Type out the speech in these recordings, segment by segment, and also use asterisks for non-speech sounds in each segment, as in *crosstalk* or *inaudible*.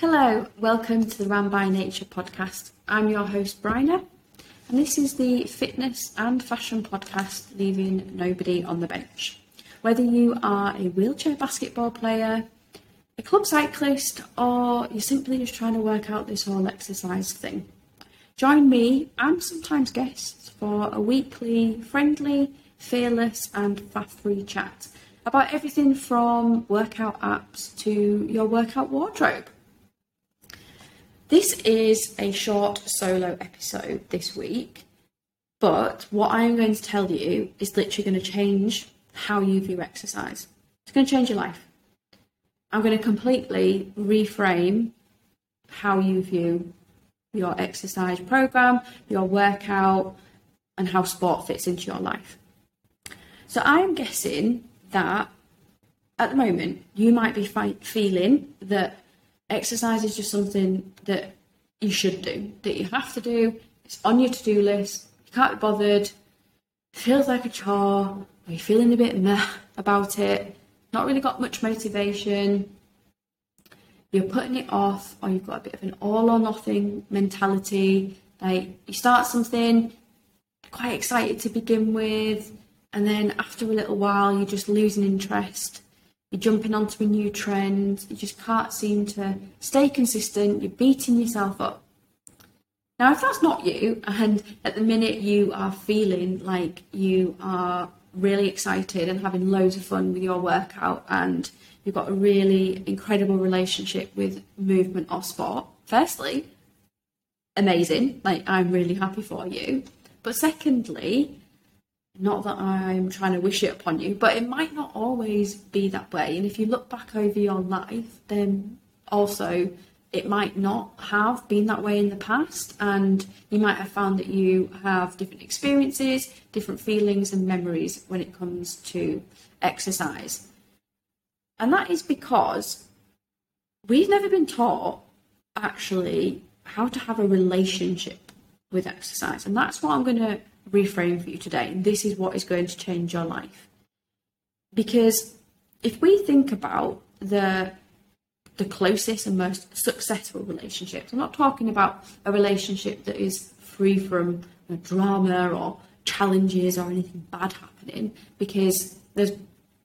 Hello, welcome to the Run by Nature podcast. I'm your host, Bryna, and this is the fitness and fashion podcast leaving nobody on the bench. Whether you are a wheelchair basketball player, a club cyclist, or you're simply just trying to work out this whole exercise thing, join me and sometimes guests for a weekly, friendly, fearless, and faff free chat about everything from workout apps to your workout wardrobe. This is a short solo episode this week, but what I'm going to tell you is literally going to change how you view exercise. It's going to change your life. I'm going to completely reframe how you view your exercise program, your workout, and how sport fits into your life. So I'm guessing that at the moment you might be fi- feeling that exercise is just something that you should do, that you have to do. It's on your to do list. You can't be bothered. It feels like a chore. Or you're feeling a bit meh about it. Not really got much motivation. You're putting it off, or you've got a bit of an all or nothing mentality. Like you start something, quite excited to begin with, and then after a little while, you're just losing interest you're jumping onto a new trend, you just can't seem to stay consistent, you're beating yourself up. Now, if that's not you, and at the minute you are feeling like you are really excited and having loads of fun with your workout, and you've got a really incredible relationship with movement or sport, firstly, amazing. Like, I'm really happy for you. But secondly, not that I'm trying to wish it upon you, but it might not always be that way. And if you look back over your life, then also it might not have been that way in the past. And you might have found that you have different experiences, different feelings, and memories when it comes to exercise. And that is because we've never been taught actually how to have a relationship with exercise. And that's what I'm going to reframe for you today. This is what is going to change your life. Because if we think about the the closest and most successful relationships, I'm not talking about a relationship that is free from drama or challenges or anything bad happening, because there's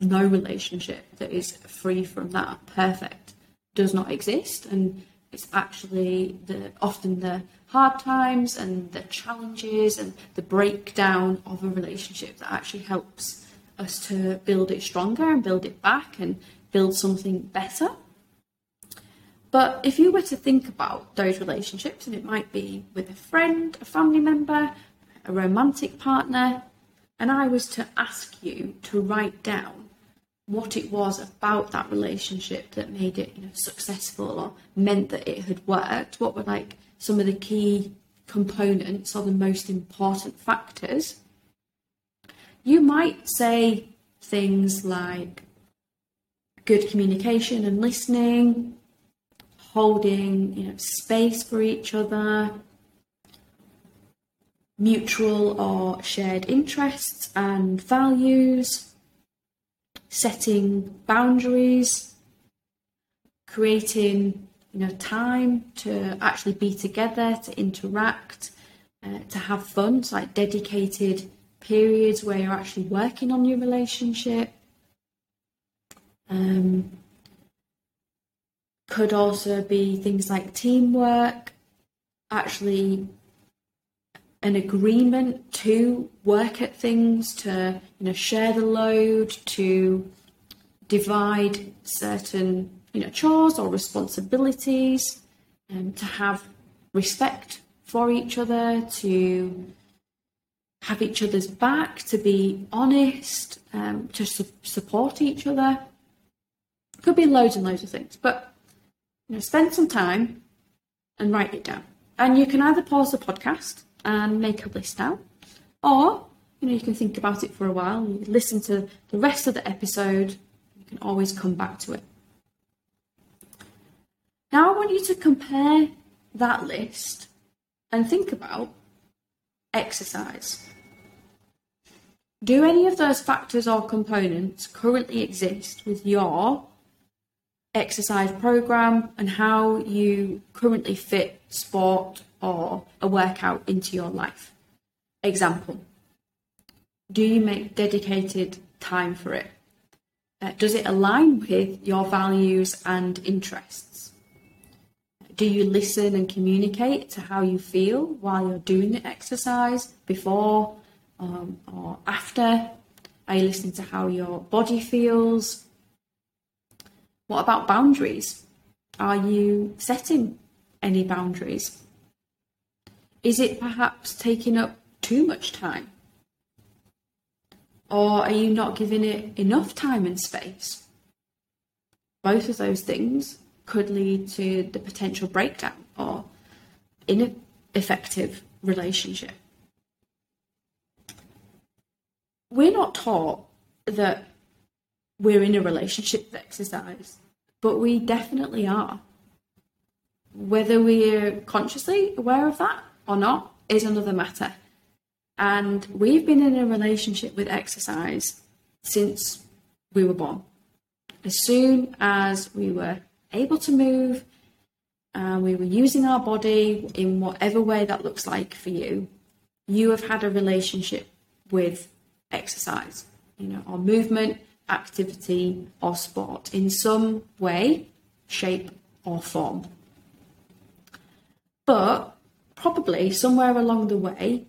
no relationship that is free from that. Perfect does not exist, and it's actually the often the hard times and the challenges and the breakdown of a relationship that actually helps us to build it stronger and build it back and build something better. But if you were to think about those relationships, and it might be with a friend, a family member, a romantic partner, and I was to ask you to write down what it was about that relationship that made it you know, successful or meant that it had worked, what were like some of the key components or the most important factors, you might say things like good communication and listening, holding you know, space for each other, mutual or shared interests and values setting boundaries, creating you know time to actually be together, to interact, uh, to have fun. So like dedicated periods where you're actually working on your relationship. Um, could also be things like teamwork, actually an agreement to work at things, to you know share the load, to divide certain you know chores or responsibilities, and to have respect for each other, to have each other's back, to be honest, um, to su- support each other. Could be loads and loads of things, but you know, spend some time and write it down. And you can either pause the podcast and make a list out. Or, you know, you can think about it for a while, you listen to the rest of the episode, you can always come back to it. Now, I want you to compare that list and think about exercise. Do any of those factors or components currently exist with your exercise program and how you currently fit sport or a workout into your life. Example Do you make dedicated time for it? Uh, does it align with your values and interests? Do you listen and communicate to how you feel while you're doing the exercise, before um, or after? Are you listening to how your body feels? What about boundaries? Are you setting any boundaries? Is it perhaps taking up too much time? Or are you not giving it enough time and space? Both of those things could lead to the potential breakdown or ineffective relationship. We're not taught that we're in a relationship with exercise, but we definitely are. Whether we're consciously aware of that or not is another matter. And we've been in a relationship with exercise since we were born. As soon as we were able to move, and we were using our body in whatever way that looks like for you, you have had a relationship with exercise, you know, or movement, activity, or sport in some way, shape, or form. But probably somewhere along the way,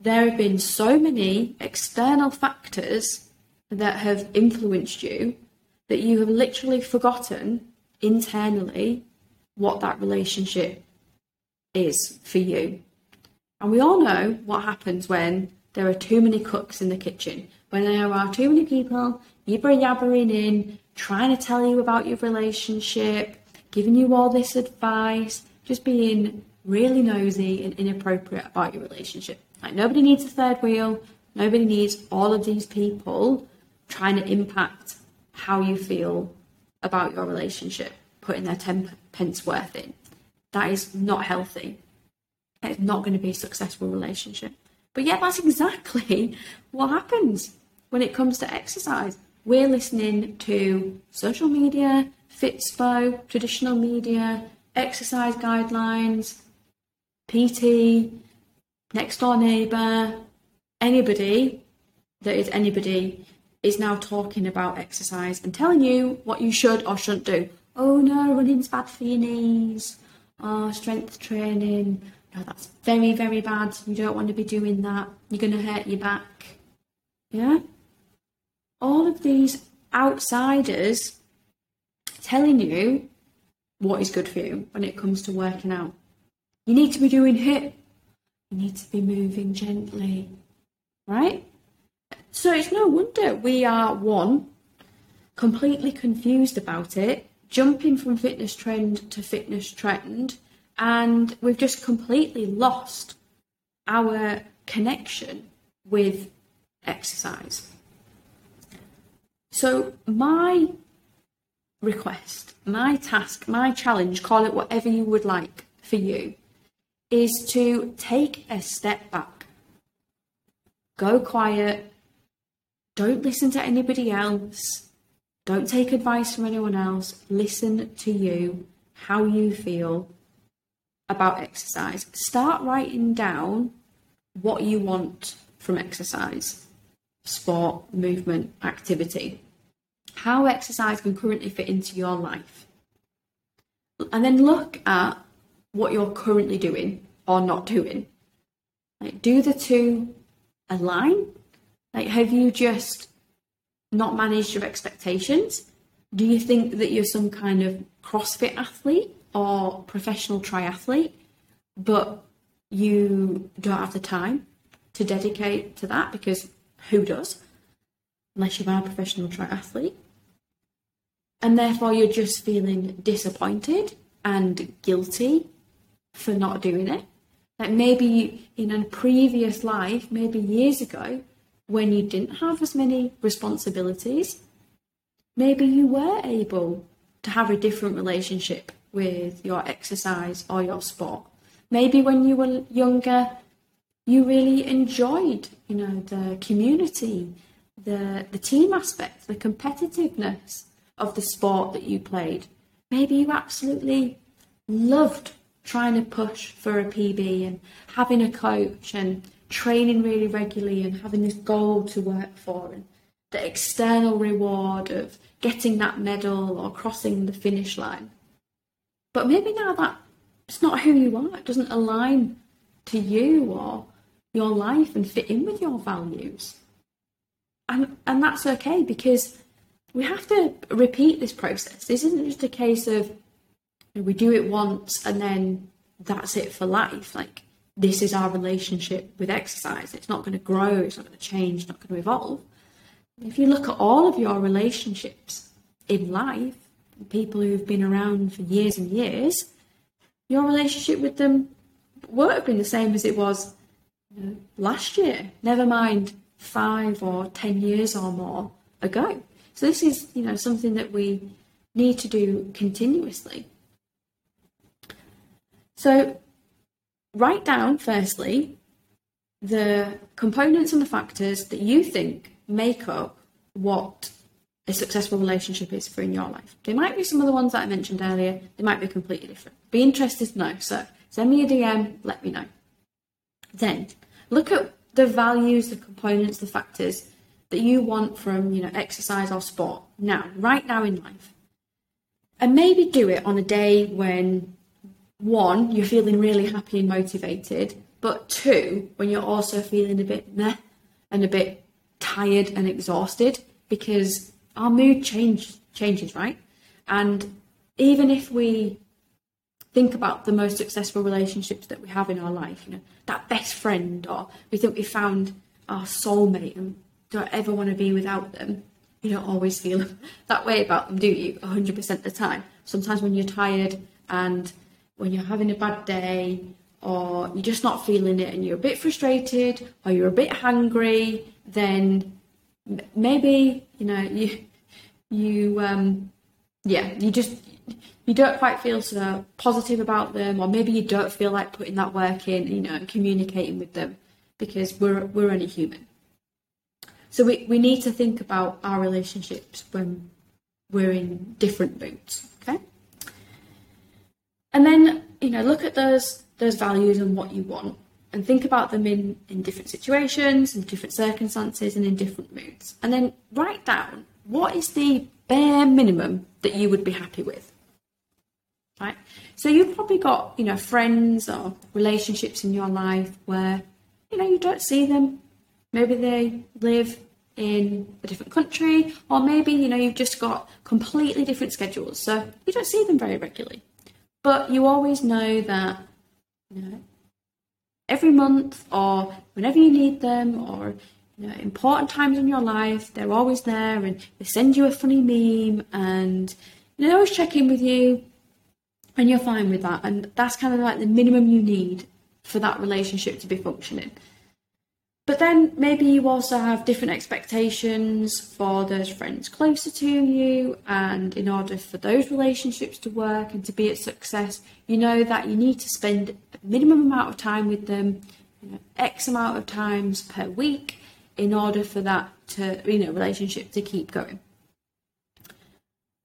there have been so many external factors that have influenced you that you have literally forgotten internally what that relationship is for you. And we all know what happens when there are too many cooks in the kitchen, when there are too many people yibber yabbering in, trying to tell you about your relationship, giving you all this advice, just being really nosy and inappropriate about your relationship. Like nobody needs a third wheel. Nobody needs all of these people trying to impact how you feel about your relationship, putting their 10 pence worth in. That is not healthy. It's not going to be a successful relationship. But yet, that's exactly *laughs* what happens when it comes to exercise. We're listening to social media, Fitspo, traditional media, exercise guidelines, PT, next door neighbour, anybody that is anybody is now talking about exercise and telling you what you should or shouldn't do. Oh no, running's bad for your knees. Oh, strength training. No, that's very, very bad. You don't want to be doing that. You're going to hurt your back. Yeah? All of these outsiders telling you what is good for you when it comes to working out. You need to be doing HIIT. You need to be moving gently, right? So it's no wonder we are one, completely confused about it, jumping from fitness trend to fitness trend, and we've just completely lost our connection with exercise. So, my request, my task, my challenge, call it whatever you would like for you, is to take a step back. Go quiet. Don't listen to anybody else. Don't take advice from anyone else. Listen to you, how you feel about exercise. Start writing down what you want from exercise, sport, movement, activity how exercise can currently fit into your life. And then look at what you're currently doing or not doing. Like, do the two align? Like, have you just not managed your expectations? Do you think that you're some kind of CrossFit athlete or professional triathlete, but you don't have the time to dedicate to that because who does? Unless you are a professional triathlete and therefore you're just feeling disappointed and guilty for not doing it. Like maybe in a previous life, maybe years ago, when you didn't have as many responsibilities, maybe you were able to have a different relationship with your exercise or your sport. Maybe when you were younger, you really enjoyed, you know, the community, the the team aspect, the competitiveness, of the sport that you played. Maybe you absolutely loved trying to push for a PB and having a coach and training really regularly and having this goal to work for and the external reward of getting that medal or crossing the finish line. But maybe now that it's not who you are, it doesn't align to you or your life and fit in with your values. And and that's okay because we have to repeat this process. This isn't just a case of we do it once and then that's it for life. Like this is our relationship with exercise. It's not going to grow, it's not going to change, it's not going to evolve. If you look at all of your relationships in life, people who've been around for years and years, your relationship with them won't have been the same as it was last year, never mind five or ten years or more ago. So this is, you know, something that we need to do continuously. So write down, firstly, the components and the factors that you think make up what a successful relationship is for in your life. They might be some of the ones that I mentioned earlier, they might be completely different. Be interested to know. So send me a DM, let me know. Then look at the values, the components, the factors that you want from, you know, exercise or sport now, right now in life. And maybe do it on a day when one, you're feeling really happy and motivated, but two, when you're also feeling a bit meh and a bit tired and exhausted because our mood change changes, right? And even if we think about the most successful relationships that we have in our life, you know, that best friend, or we think we found our soulmate and don't ever want to be without them, you don't always feel *laughs* that way about them, do you? 100% of the time. Sometimes when you're tired and when you're having a bad day or you're just not feeling it and you're a bit frustrated or you're a bit hungry, then maybe you know you you um yeah you just you don't quite feel so positive about them or maybe you don't feel like putting that work in you know communicating with them because we're we're only human. So we, we need to think about our relationships when we're in different moods okay and then, you know, look at those those values and what you want and think about them in, in different situations, and different circumstances, and in different moods. And then write down what is the bare minimum that you would be happy with. Right? So you've probably got, you know, friends or relationships in your life where, you know, you don't see them. Maybe they live in a different country, or maybe, you know, you've just got completely different schedules. So you don't see them very regularly. But you always know that you know, every month or whenever you need them or you know, important times in your life, they're always there and they send you a funny meme and you know, they always check in with you and you're fine with that. And that's kind of like the minimum you need for that relationship to be functioning. But then maybe you also have different expectations for those friends closer to you, and in order for those relationships to work and to be a success, you know that you need to spend a minimum amount of time with them, you know, X amount of times per week, in order for that to, you know, relationship to keep going.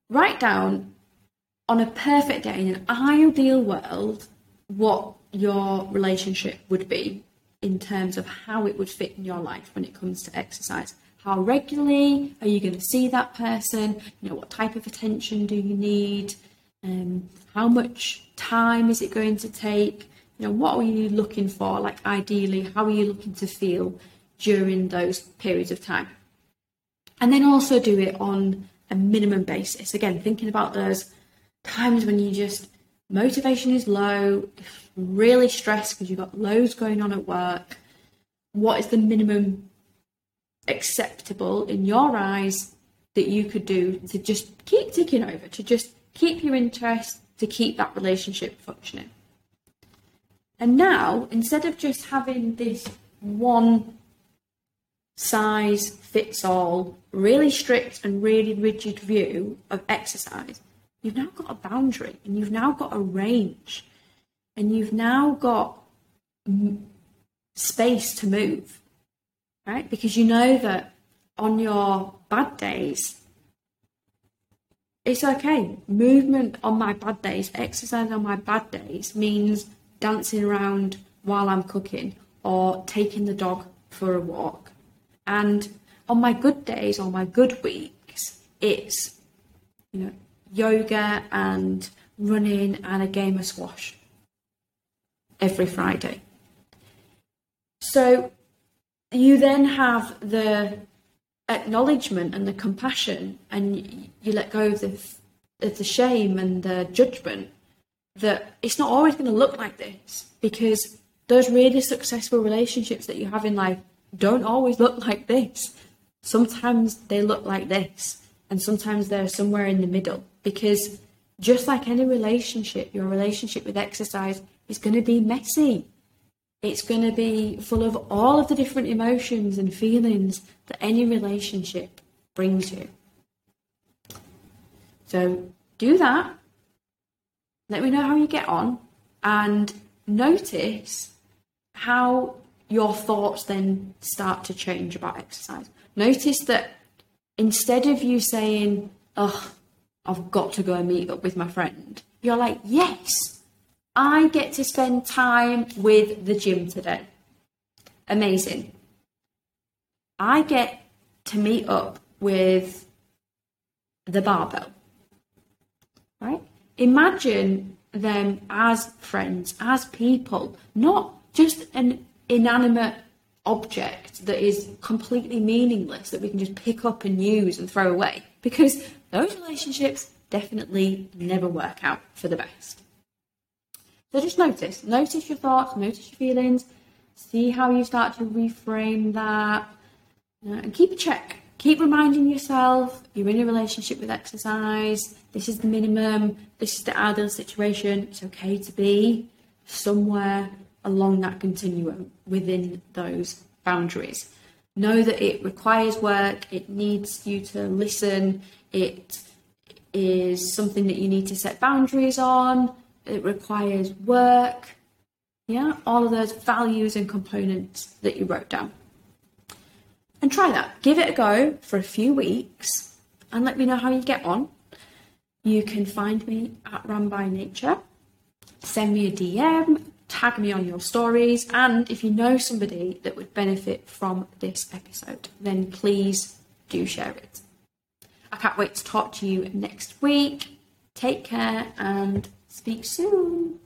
Write down on a perfect day in an ideal world what your relationship would be in terms of how it would fit in your life when it comes to exercise. How regularly are you going to see that person? You know, what type of attention do you need? Um, how much time is it going to take? You know, what are you looking for? Like, ideally, how are you looking to feel during those periods of time? And then also do it on a minimum basis. Again, thinking about those times when you just motivation is low, really stressed because you've got loads going on at work, what is the minimum acceptable in your eyes that you could do to just keep ticking over, to just keep your interest, to keep that relationship functioning? And now, instead of just having this one size fits all, really strict and really rigid view of exercise, you've now got a boundary and you've now got a range and you've now got space to move, right? Because you know that on your bad days, it's okay. Movement on my bad days, exercise on my bad days means dancing around while I'm cooking or taking the dog for a walk. And on my good days or my good weeks, it's you know yoga and running and a game of squash every Friday. So you then have the acknowledgement and the compassion, and you let go of the of the shame and the judgment that it's not always going to look like this because those really successful relationships that you have in life don't always look like this. Sometimes they look like this, and sometimes they're somewhere in the middle because just like any relationship, your relationship with exercise is going to be messy. It's going to be full of all of the different emotions and feelings that any relationship brings you. So do that. Let me know how you get on and notice how your thoughts then start to change about exercise. Notice that instead of you saying, oh, I've got to go and meet up with my friend, you're like, yes, I get to spend time with the gym today. Amazing. I get to meet up with the barbell. Right? Imagine them as friends, as people, not just an inanimate object that is completely meaningless that we can just pick up and use and throw away. Because those relationships definitely never work out for the best. So just notice, notice your thoughts, notice your feelings, see how you start to reframe that, uh, and keep a check. Keep reminding yourself you're in a relationship with exercise. This is the minimum. This is the ideal situation. It's okay to be somewhere along that continuum within those boundaries. Know that it requires work. It needs you to listen. It is something that you need to set boundaries on. It requires work. Yeah, all of those values and components that you wrote down. And try that. Give it a go for a few weeks and let me know how you get on. You can find me at Run by Nature. Send me a DM, tag me on your stories, and if you know somebody that would benefit from this episode, then please do share it. I can't wait to talk to you next week. Take care and speak soon.